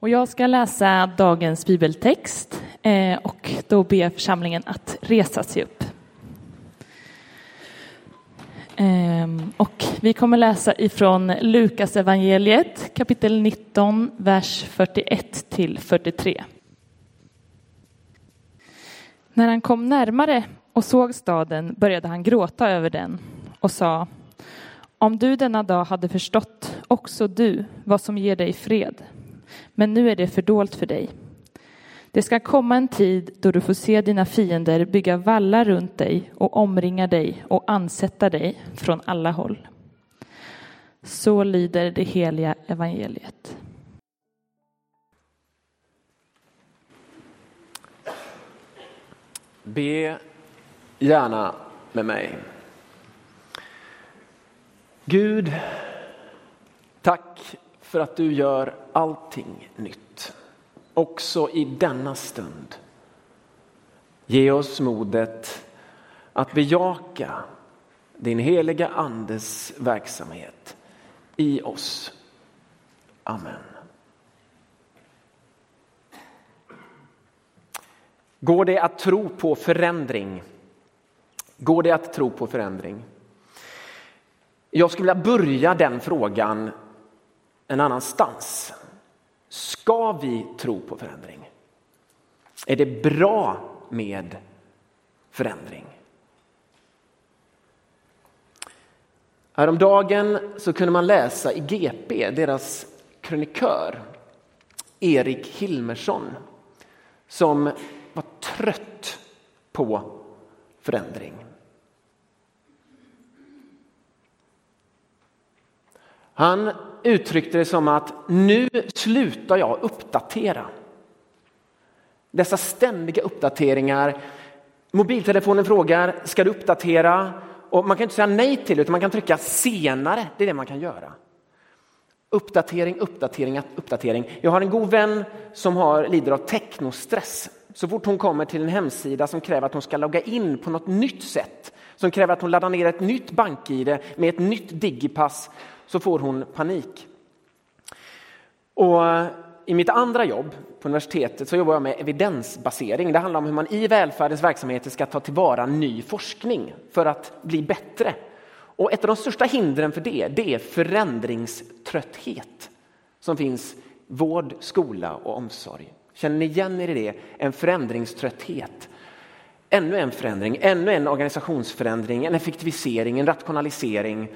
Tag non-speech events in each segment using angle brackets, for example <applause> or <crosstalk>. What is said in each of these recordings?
Och jag ska läsa dagens bibeltext eh, och då ber jag församlingen att resa sig upp. Ehm, och vi kommer läsa ifrån Lukas evangeliet kapitel 19, vers 41 till 43. När han kom närmare och såg staden började han gråta över den och sa Om du denna dag hade förstått, också du, vad som ger dig fred. Men nu är det fördolt för dig. Det ska komma en tid då du får se dina fiender bygga vallar runt dig och omringa dig och ansätta dig från alla håll. Så lyder det heliga evangeliet. Be gärna med mig. Gud, för att du gör allting nytt, också i denna stund. Ge oss modet att bejaka din heliga Andes verksamhet i oss. Amen. Går det att tro på förändring? Går det att tro på förändring? Jag skulle vilja börja den frågan en annanstans. Ska vi tro på förändring? Är det bra med förändring? Häromdagen så kunde man läsa i GP, deras krönikör Erik Hilmersson som var trött på förändring. Han uttryckte det som att nu slutar jag uppdatera. Dessa ständiga uppdateringar. Mobiltelefonen frågar, ska du uppdatera? Och man kan inte säga nej till det, utan man kan trycka senare. Det är det man kan göra. Uppdatering, uppdatering, uppdatering. Jag har en god vän som har, lider av teknostress. Så fort hon kommer till en hemsida som kräver att hon ska logga in på något nytt sätt, som kräver att hon laddar ner ett nytt bank-id med ett nytt digipass, så får hon panik. Och eh, I mitt andra jobb på universitetet så jobbar jag med evidensbasering. Det handlar om hur man i välfärdens verksamheter ska ta tillvara ny forskning för att bli bättre. Och ett av de största hindren för det, det är förändringströtthet som finns vård, skola och omsorg. Känner ni igen er i det? En förändringströtthet. Ännu en förändring, ännu en organisationsförändring, en effektivisering, en rationalisering.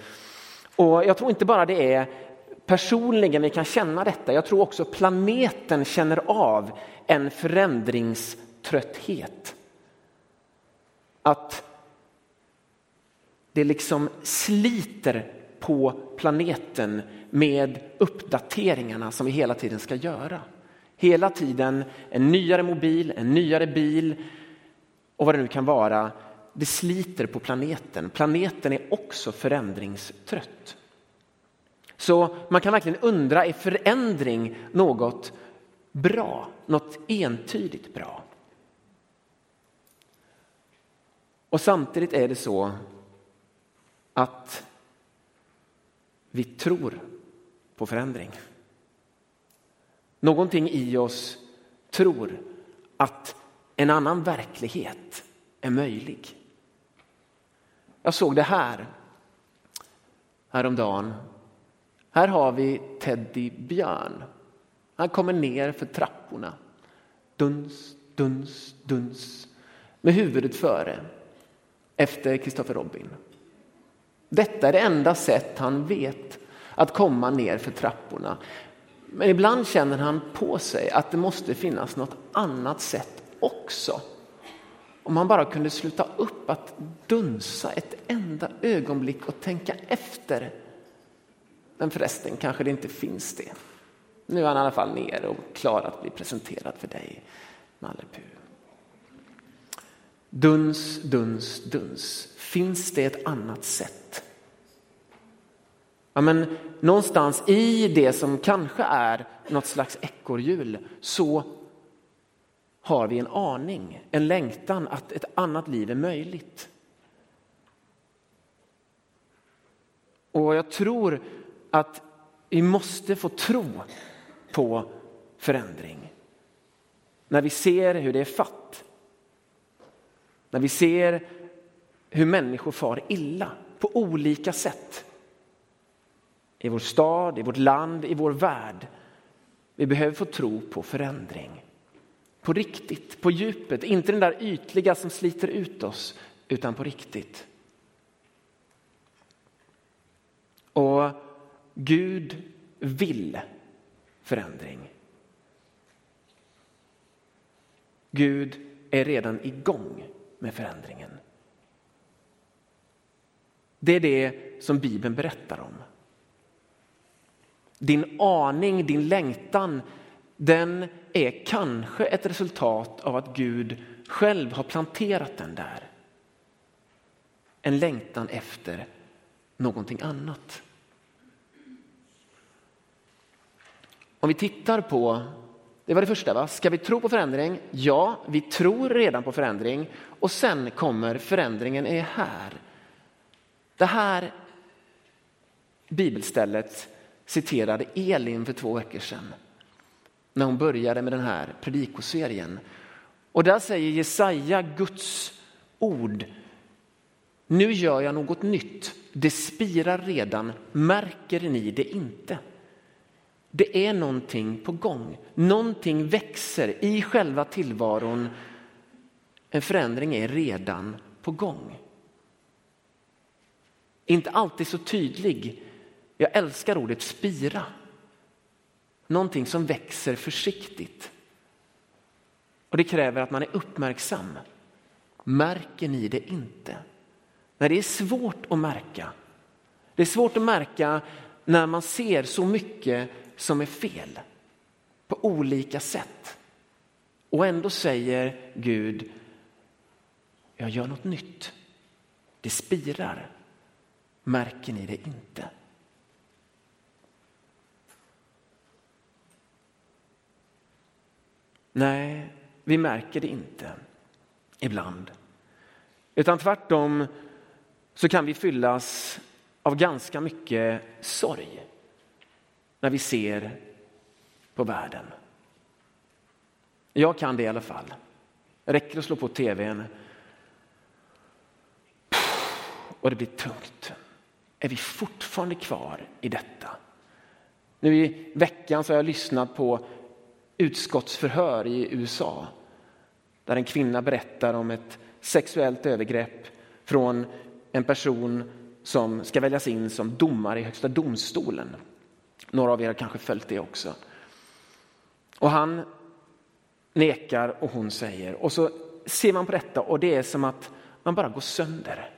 Och jag tror inte bara det är personligen vi kan känna detta, jag tror också planeten känner av en förändringströtthet. Att det liksom sliter på planeten med uppdateringarna som vi hela tiden ska göra. Hela tiden en nyare mobil, en nyare bil och vad det nu kan vara. Det sliter på planeten. Planeten är också förändringstrött. Så man kan verkligen undra, är förändring något bra? Något entydigt bra? Och samtidigt är det så att vi tror på förändring. Någonting i oss tror att en annan verklighet är möjlig. Jag såg det här häromdagen. Här har vi Teddy Björn. Han kommer ner för trapporna. Duns, duns, duns. Med huvudet före. Efter Kristoffer Robin. Detta är det enda sätt han vet att komma ner för trapporna. Men ibland känner han på sig att det måste finnas något annat sätt också. Om han bara kunde sluta upp att dunsa ett enda ögonblick och tänka efter. Men förresten kanske det inte finns det. Nu är han i alla fall nere och klar att bli presenterad för dig, Nalle Duns, duns, duns. Finns det ett annat sätt? Ja, men någonstans i det som kanske är något slags ekorrhjul så har vi en aning, en längtan att ett annat liv är möjligt. Och jag tror att vi måste få tro på förändring. När vi ser hur det är fatt. När vi ser hur människor far illa på olika sätt. I vår stad, i vårt land, i vår värld. Vi behöver få tro på förändring. På riktigt, på djupet. Inte den där ytliga som sliter ut oss, utan på riktigt. Och Gud vill förändring. Gud är redan igång med förändringen. Det är det som Bibeln berättar om. Din aning, din längtan, den är kanske ett resultat av att Gud själv har planterat den där. En längtan efter någonting annat. Om vi tittar på, det var det första, va? ska vi tro på förändring? Ja, vi tror redan på förändring och sen kommer förändringen är här. Det här bibelstället citerade Elin för två veckor sedan när hon började med den här predikoserien. Och där säger Jesaja Guds ord. Nu gör jag något nytt. Det spirar redan. Märker ni det inte? Det är någonting på gång. Någonting växer i själva tillvaron. En förändring är redan på gång. Inte alltid så tydlig. Jag älskar ordet spira. Någonting som växer försiktigt. Och det kräver att man är uppmärksam. Märker ni det inte? Nej, det är svårt att märka. Det är svårt att märka när man ser så mycket som är fel på olika sätt. Och ändå säger Gud, jag gör något nytt. Det spirar. Märker ni det inte? Nej, vi märker det inte ibland. Utan tvärtom så kan vi fyllas av ganska mycket sorg när vi ser på världen. Jag kan det i alla fall. Det räcker att slå på tvn och det blir tungt. Är vi fortfarande kvar i detta? Nu i veckan så har jag lyssnat på utskottsförhör i USA där en kvinna berättar om ett sexuellt övergrepp från en person som ska väljas in som domare i Högsta domstolen. Några av er har kanske följt det också. Och han nekar och hon säger. Och så ser man på detta och det är som att man bara går sönder.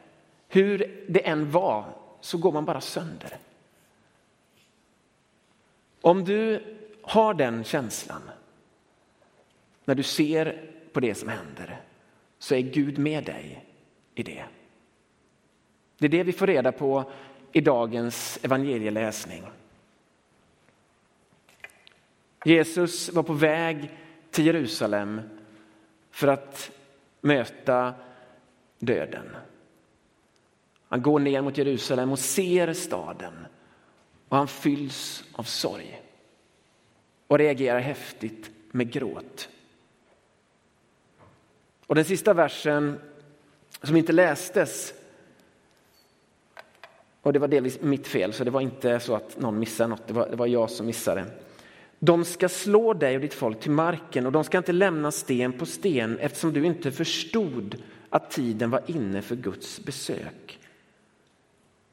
Hur det än var så går man bara sönder. Om du har den känslan när du ser på det som händer så är Gud med dig i det. Det är det vi får reda på i dagens evangelieläsning. Jesus var på väg till Jerusalem för att möta döden. Han går ner mot Jerusalem och ser staden och han fylls av sorg och reagerar häftigt med gråt. Och den sista versen som inte lästes och det var delvis mitt fel, så det var inte så att någon missade något, det var, det var jag som missade. De ska slå dig och ditt folk till marken och de ska inte lämna sten på sten eftersom du inte förstod att tiden var inne för Guds besök.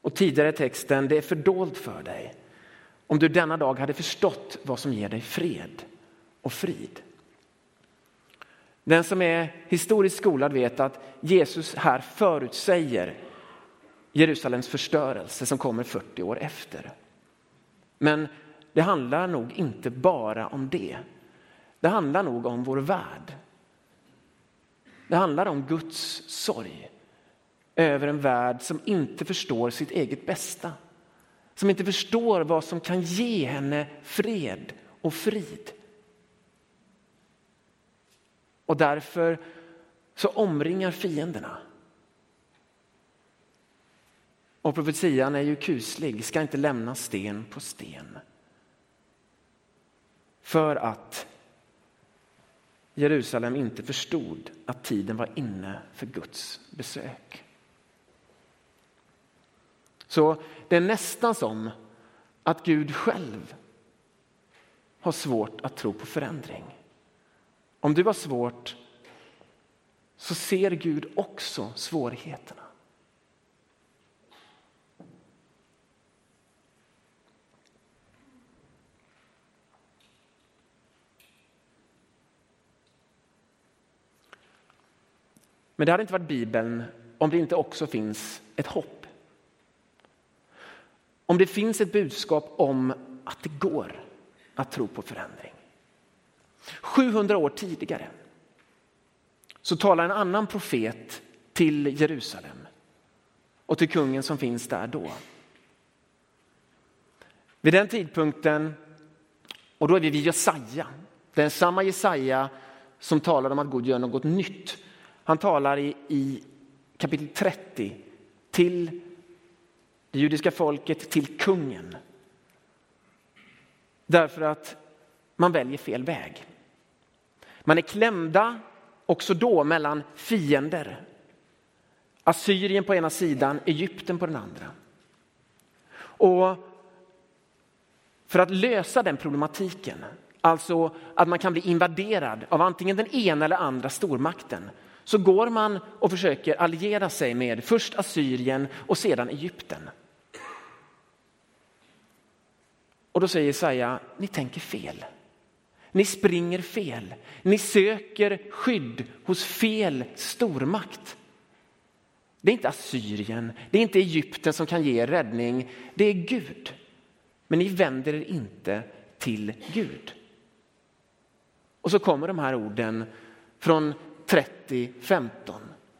Och tidigare i texten, det är fördolt för dig om du denna dag hade förstått vad som ger dig fred och frid. Den som är historiskt skolad vet att Jesus här förutsäger Jerusalems förstörelse som kommer 40 år efter. Men det handlar nog inte bara om det. Det handlar nog om vår värld. Det handlar om Guds sorg över en värld som inte förstår sitt eget bästa. Som inte förstår vad som kan ge henne fred och frid. Och därför så omringar fienderna. Och profetian är ju kuslig, ska inte lämna sten på sten. för att Jerusalem inte förstod att tiden var inne för Guds besök. Så det är nästan som att Gud själv har svårt att tro på förändring. Om du har svårt så ser Gud också svårigheterna. Men det hade inte varit Bibeln om det inte också finns ett hopp. Om det finns ett budskap om att det går att tro på förändring. 700 år tidigare så talar en annan profet till Jerusalem och till kungen som finns där då. Vid den tidpunkten, och då är vi vid Jesaja, den samma Jesaja som talar om att Gud gör något nytt. Han talar i, i kapitel 30 till det judiska folket, till kungen. Därför att man väljer fel väg. Man är klämda också då mellan fiender. Assyrien på ena sidan, Egypten på den andra. Och för att lösa den problematiken, alltså att man kan bli invaderad av antingen den ena eller andra stormakten, så går man och försöker alliera sig med först Assyrien och sedan Egypten. Och då säger Jesaja, ni tänker fel. Ni springer fel. Ni söker skydd hos fel stormakt. Det är inte Assyrien, det är inte Egypten som kan ge er räddning. Det är Gud. Men ni vänder er inte till Gud. Och så kommer de här orden från 30.15.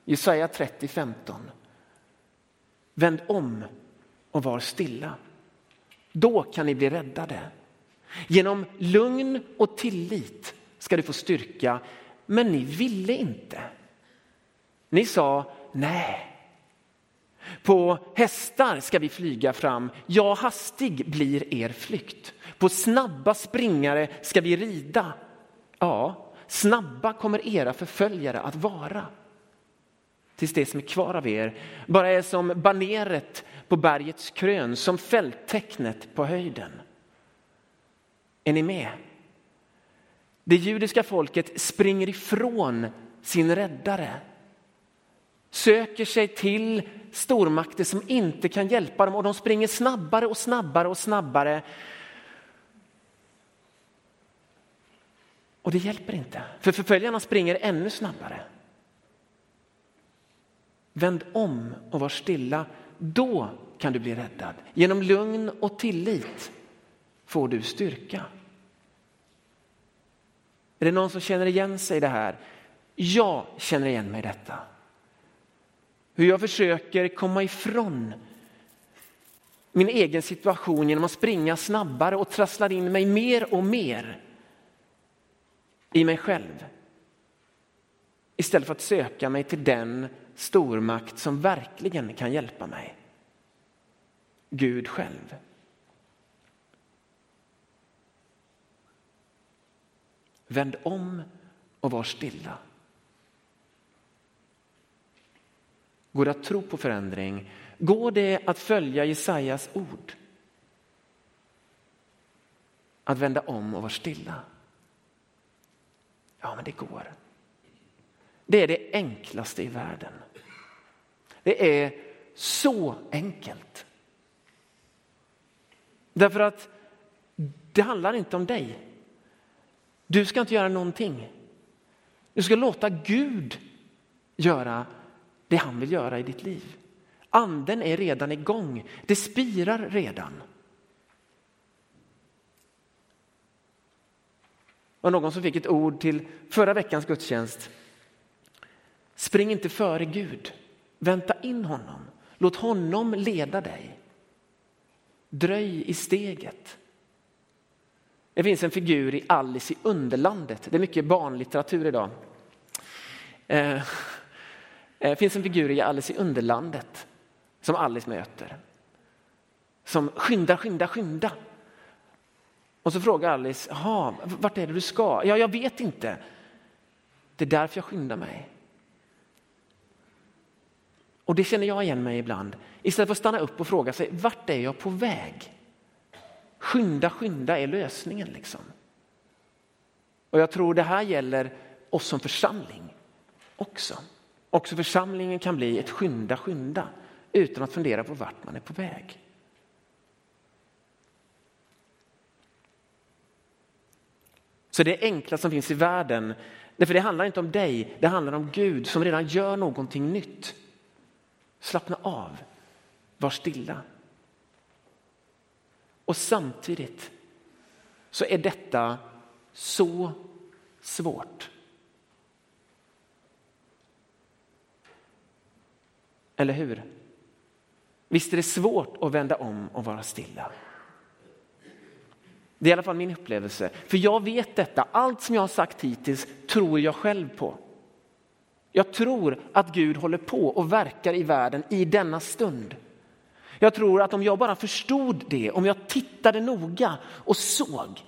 Jesaja 30.15. Vänd om och var stilla. Då kan ni bli räddade. Genom lugn och tillit ska du få styrka, men ni ville inte. Ni sa nej. På hästar ska vi flyga fram, ja hastig blir er flykt. På snabba springare ska vi rida, ja snabba kommer era förföljare att vara. Tills det som är kvar av er bara är som baneret på bergets krön, som fälttecknet på höjden. Är ni med? Det judiska folket springer ifrån sin räddare. Söker sig till stormakter som inte kan hjälpa dem och de springer snabbare och snabbare och snabbare. Och det hjälper inte, för förföljarna springer ännu snabbare. Vänd om och var stilla, då kan du bli räddad. Genom lugn och tillit får du styrka. Är det någon som känner igen sig i det här? Jag känner igen mig i detta. Hur jag försöker komma ifrån min egen situation genom att springa snabbare och trasslar in mig mer och mer i mig själv. Istället för att söka mig till den stormakt som verkligen kan hjälpa mig. Gud själv. Vänd om och var stilla. Går det att tro på förändring? Går det att följa Jesajas ord? Att vända om och vara stilla? Ja, men det går. Det är det enklaste i världen. Det är så enkelt. Därför att det handlar inte om dig. Du ska inte göra någonting. Du ska låta Gud göra det han vill göra i ditt liv. Anden är redan igång. Det spirar redan. Och någon som fick ett ord till förra veckans gudstjänst. Spring inte före Gud. Vänta in honom. Låt honom leda dig. Dröj i steget. Det finns en figur i Alice i Underlandet. Det är mycket barnlitteratur idag. Eh, eh det finns en figur i Alice i Underlandet som Alice möter. Som skynda, skynda, skynda. Och så frågar Alice, vart är det du ska? Ja, jag vet inte. Det är därför jag skyndar mig. Och det känner jag igen mig ibland. Istället för att stanna upp och fråga sig, vart är jag på väg? Skynda, skynda är lösningen liksom. Och jag tror det här gäller oss som församling också. Också församlingen kan bli ett skynda, skynda utan att fundera på vart man är på väg. Så det enkla som finns i världen, för det handlar inte om dig, det handlar om Gud som redan gör någonting nytt. Slappna av, var stilla. Och samtidigt så är detta så svårt. Eller hur? Visst är det svårt att vända om och vara stilla. Det är i alla fall min upplevelse. För jag vet detta, allt som jag har sagt hittills tror jag själv på. Jag tror att Gud håller på och verkar i världen i denna stund. Jag tror att om jag bara förstod det, om jag tittade noga och såg,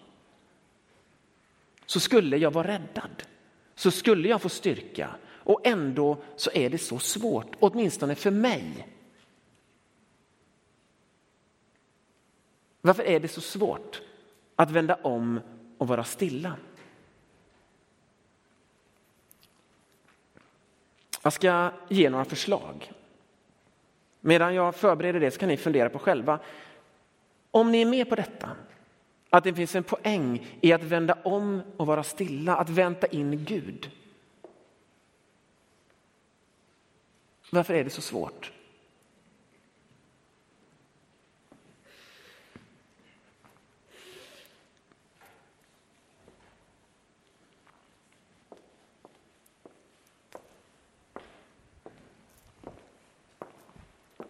så skulle jag vara räddad. Så skulle jag få styrka. Och ändå så är det så svårt, åtminstone för mig. Varför är det så svårt att vända om och vara stilla? Jag ska ge några förslag. Medan jag förbereder det så kan ni fundera på själva. Om ni är med på detta, att det finns en poäng i att vända om och vara stilla, att vänta in Gud. Varför är det så svårt?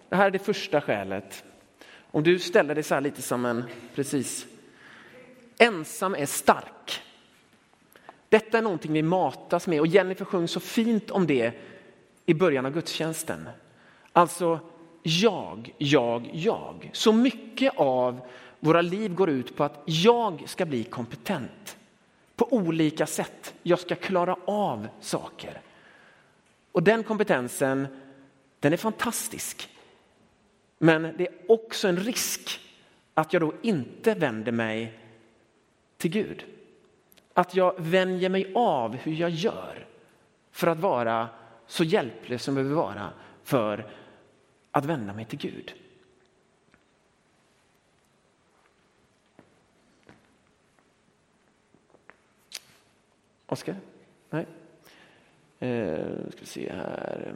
Det här är det första skälet. Om du ställer dig så här lite som en, precis, ensam är stark. Detta är någonting vi matas med och Jennifer sjöng så fint om det i början av gudstjänsten. Alltså jag, jag, jag. Så mycket av våra liv går ut på att jag ska bli kompetent på olika sätt. Jag ska klara av saker. Och den kompetensen, den är fantastisk. Men det är också en risk att jag då inte vänder mig till Gud. Att jag vänjer mig av hur jag gör för att vara så hjälplös som jag behöver vara för att vända mig till Gud. Oskar? Nej. Eh, ska vi se här.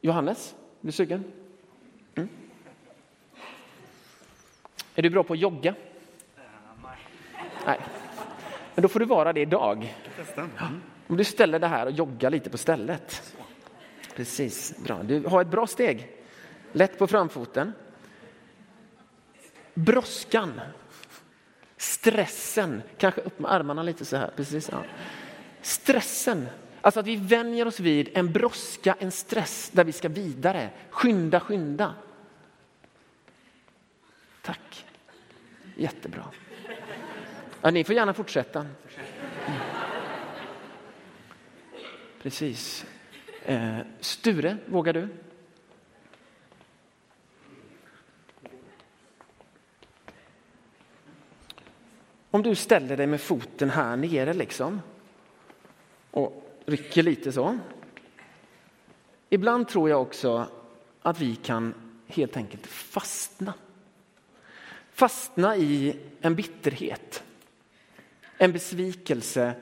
Johannes, är du sugen? Mm. Är du bra på att jogga? Nej. Men då får du vara det idag. Mm. Om du ställer det här och joggar lite på stället. Precis, bra. Du har ett bra steg. Lätt på framfoten. Brådskan. Stressen. Kanske upp med armarna lite så här. Precis, ja. Stressen. Alltså att vi vänjer oss vid en brådska, en stress där vi ska vidare. Skynda, skynda. Tack. Jättebra. Ja, ni får gärna fortsätta. Precis. Eh, Sture, vågar du? Om du ställer dig med foten här nere liksom och rycker lite så. Ibland tror jag också att vi kan helt enkelt fastna. Fastna i en bitterhet, en besvikelse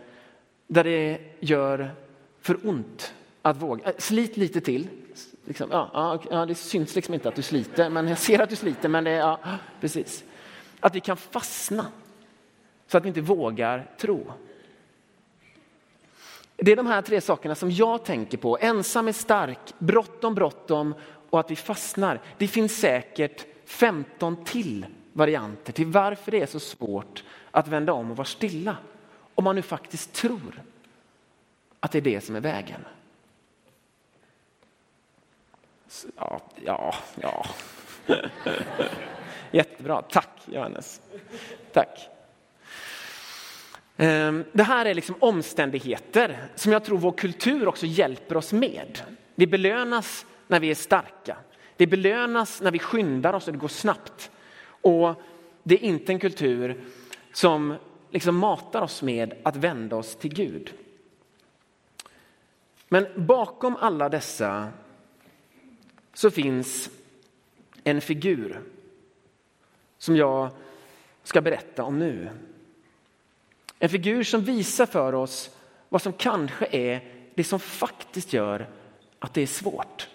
där det gör för ont att våga. Äh, slit lite till. Liksom, ja, ja, det syns liksom inte att du sliter, men jag ser att du sliter. Men det, ja, precis. Att vi kan fastna så att vi inte vågar tro. Det är de här tre sakerna som jag tänker på. Ensam är stark, bråttom, bråttom och att vi fastnar. Det finns säkert 15 till varianter till varför det är så svårt att vända om och vara stilla. Om man nu faktiskt tror att det är det som är vägen. Ja, ja, ja. <laughs> Jättebra, tack Johannes. Tack. Ehm, det här är liksom omständigheter som jag tror vår kultur också hjälper oss med. Vi belönas när vi är starka. Vi belönas när vi skyndar oss och det går snabbt. Och det är inte en kultur som liksom matar oss med att vända oss till Gud. Men bakom alla dessa så finns en figur som jag ska berätta om nu. En figur som visar för oss vad som kanske är det som faktiskt gör att det är svårt.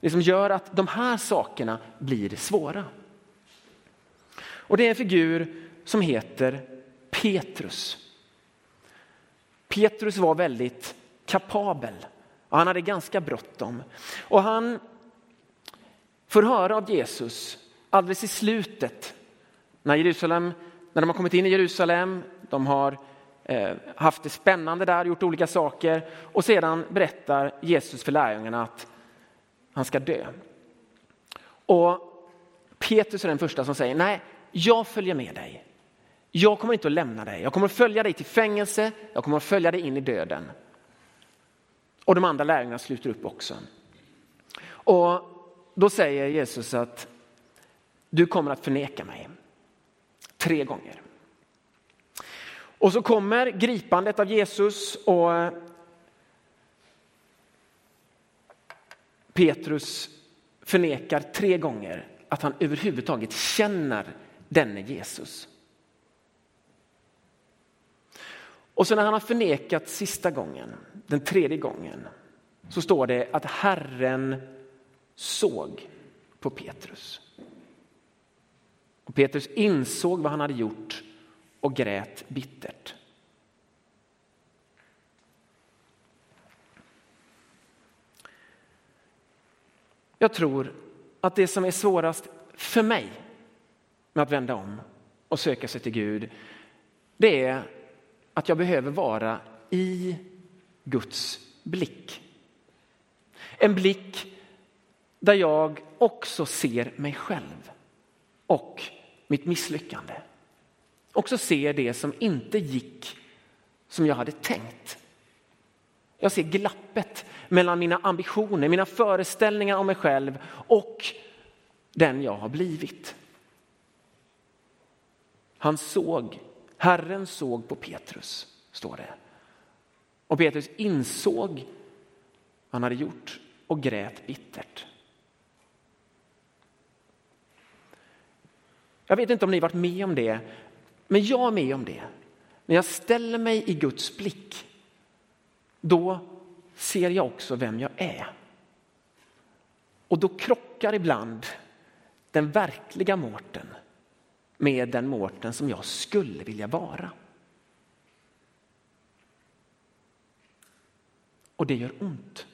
Det som gör att de här sakerna blir svåra. Och det är en figur som heter Petrus. Petrus var väldigt kapabel och han hade ganska bråttom. Och han får höra av Jesus alldeles i slutet när, Jerusalem, när de har kommit in i Jerusalem, de har eh, haft det spännande där, gjort olika saker och sedan berättar Jesus för lärjungarna att han ska dö. Och Petrus är den första som säger nej, jag följer med dig. Jag kommer inte att lämna dig. Jag kommer att följa dig till fängelse. Jag kommer att följa dig in i döden. Och de andra lärjungarna sluter upp också. Och då säger Jesus att du kommer att förneka mig tre gånger. Och så kommer gripandet av Jesus och eh, Petrus förnekar tre gånger att han överhuvudtaget känner denne Jesus. Och så när han har förnekat sista gången, den tredje gången, så står det att Herren såg på Petrus. Och Petrus insåg vad han hade gjort och grät bittert. Jag tror att det som är svårast för mig med att vända om och söka sig till Gud, det är att jag behöver vara i Guds blick. En blick där jag också ser mig själv och mitt misslyckande. Också ser det som inte gick som jag hade tänkt. Jag ser glappet mellan mina ambitioner, mina föreställningar om mig själv och den jag har blivit. Han såg, Herren såg på Petrus, står det. Och Petrus insåg vad han hade gjort och grät bittert. Jag vet inte om ni varit med om det, men jag är med om det. När jag ställer mig i Guds blick, då ser jag också vem jag är. Och då krockar ibland den verkliga Mårten med den Mårten som jag skulle vilja vara. Och det gör ont.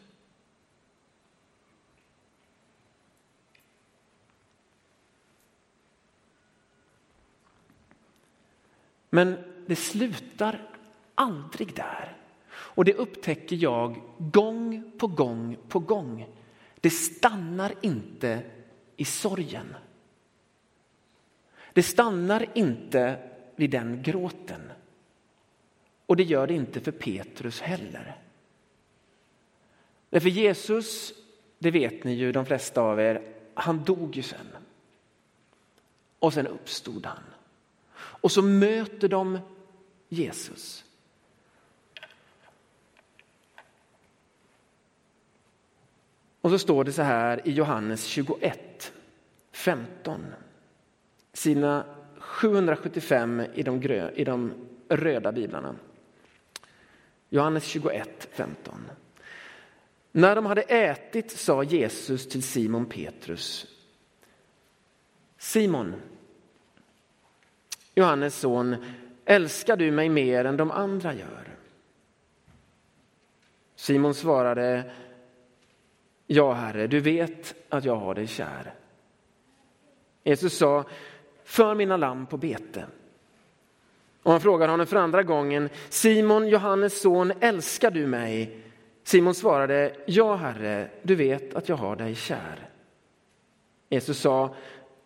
Men det slutar aldrig där. Och det upptäcker jag gång på gång på gång. Det stannar inte i sorgen. Det stannar inte vid den gråten. Och det gör det inte för Petrus heller. Därför Jesus, det vet ni ju de flesta av er, han dog ju sen. Och sen uppstod han. Och så möter de Jesus. Och så står det så här i Johannes 21, 15. Sina 775 i de, grö, i de röda biblarna. Johannes 21, 15. När de hade ätit sa Jesus till Simon Petrus. Simon, Johannes son, älskar du mig mer än de andra gör? Simon svarade, Ja, Herre, du vet att jag har dig kär. Jesus sa, för mina lamm på bete. Och han frågade honom för andra gången, Simon, Johannes son, älskar du mig? Simon svarade, ja Herre, du vet att jag har dig kär. Jesus sa,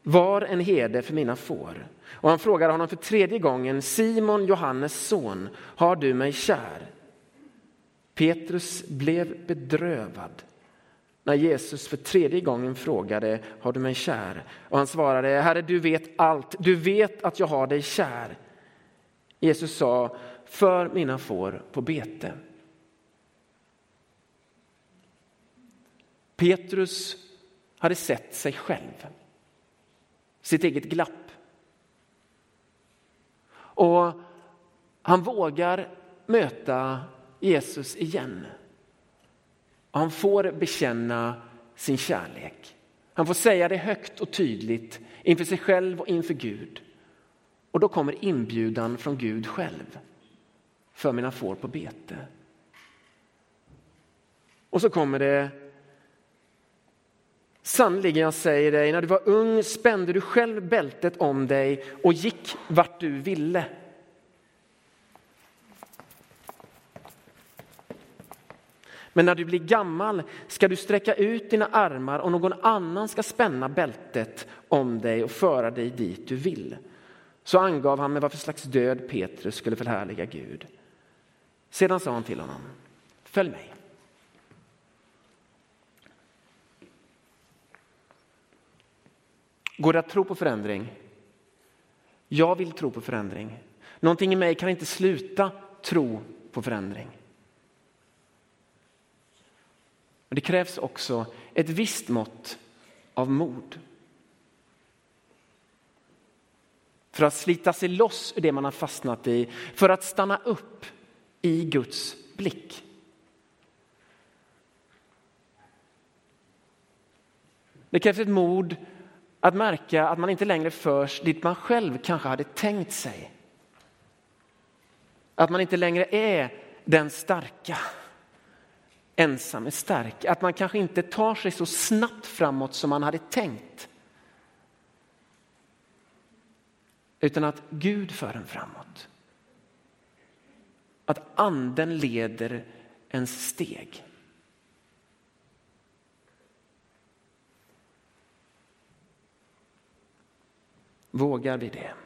var en herde för mina får. Och han frågade honom för tredje gången, Simon, Johannes son, har du mig kär? Petrus blev bedrövad när Jesus för tredje gången frågade, har du mig kär? Och han svarade, Herre, du vet allt, du vet att jag har dig kär. Jesus sa, för mina får på bete. Petrus hade sett sig själv, sitt eget glapp. Och han vågar möta Jesus igen. Och han får bekänna sin kärlek. Han får säga det högt och tydligt inför sig själv och inför Gud. Och då kommer inbjudan från Gud själv för mina får på bete. Och så kommer det Sannerligen, jag säger dig, när du var ung spände du själv bältet om dig och gick vart du ville. Men när du blir gammal ska du sträcka ut dina armar och någon annan ska spänna bältet om dig och föra dig dit du vill. Så angav han med vad för slags död Petrus skulle förhärliga Gud. Sedan sa han till honom, följ mig. Går det att tro på förändring? Jag vill tro på förändring. Någonting i mig kan inte sluta tro på förändring. Men det krävs också ett visst mått av mod. För att slita sig loss ur det man har fastnat i, för att stanna upp i Guds blick. Det krävs ett mod att märka att man inte längre förs dit man själv kanske hade tänkt sig. Att man inte längre är den starka, ensam är stark. Att man kanske inte tar sig så snabbt framåt som man hade tänkt. Utan att Gud för en framåt. Att anden leder ens steg. Vågar vi det?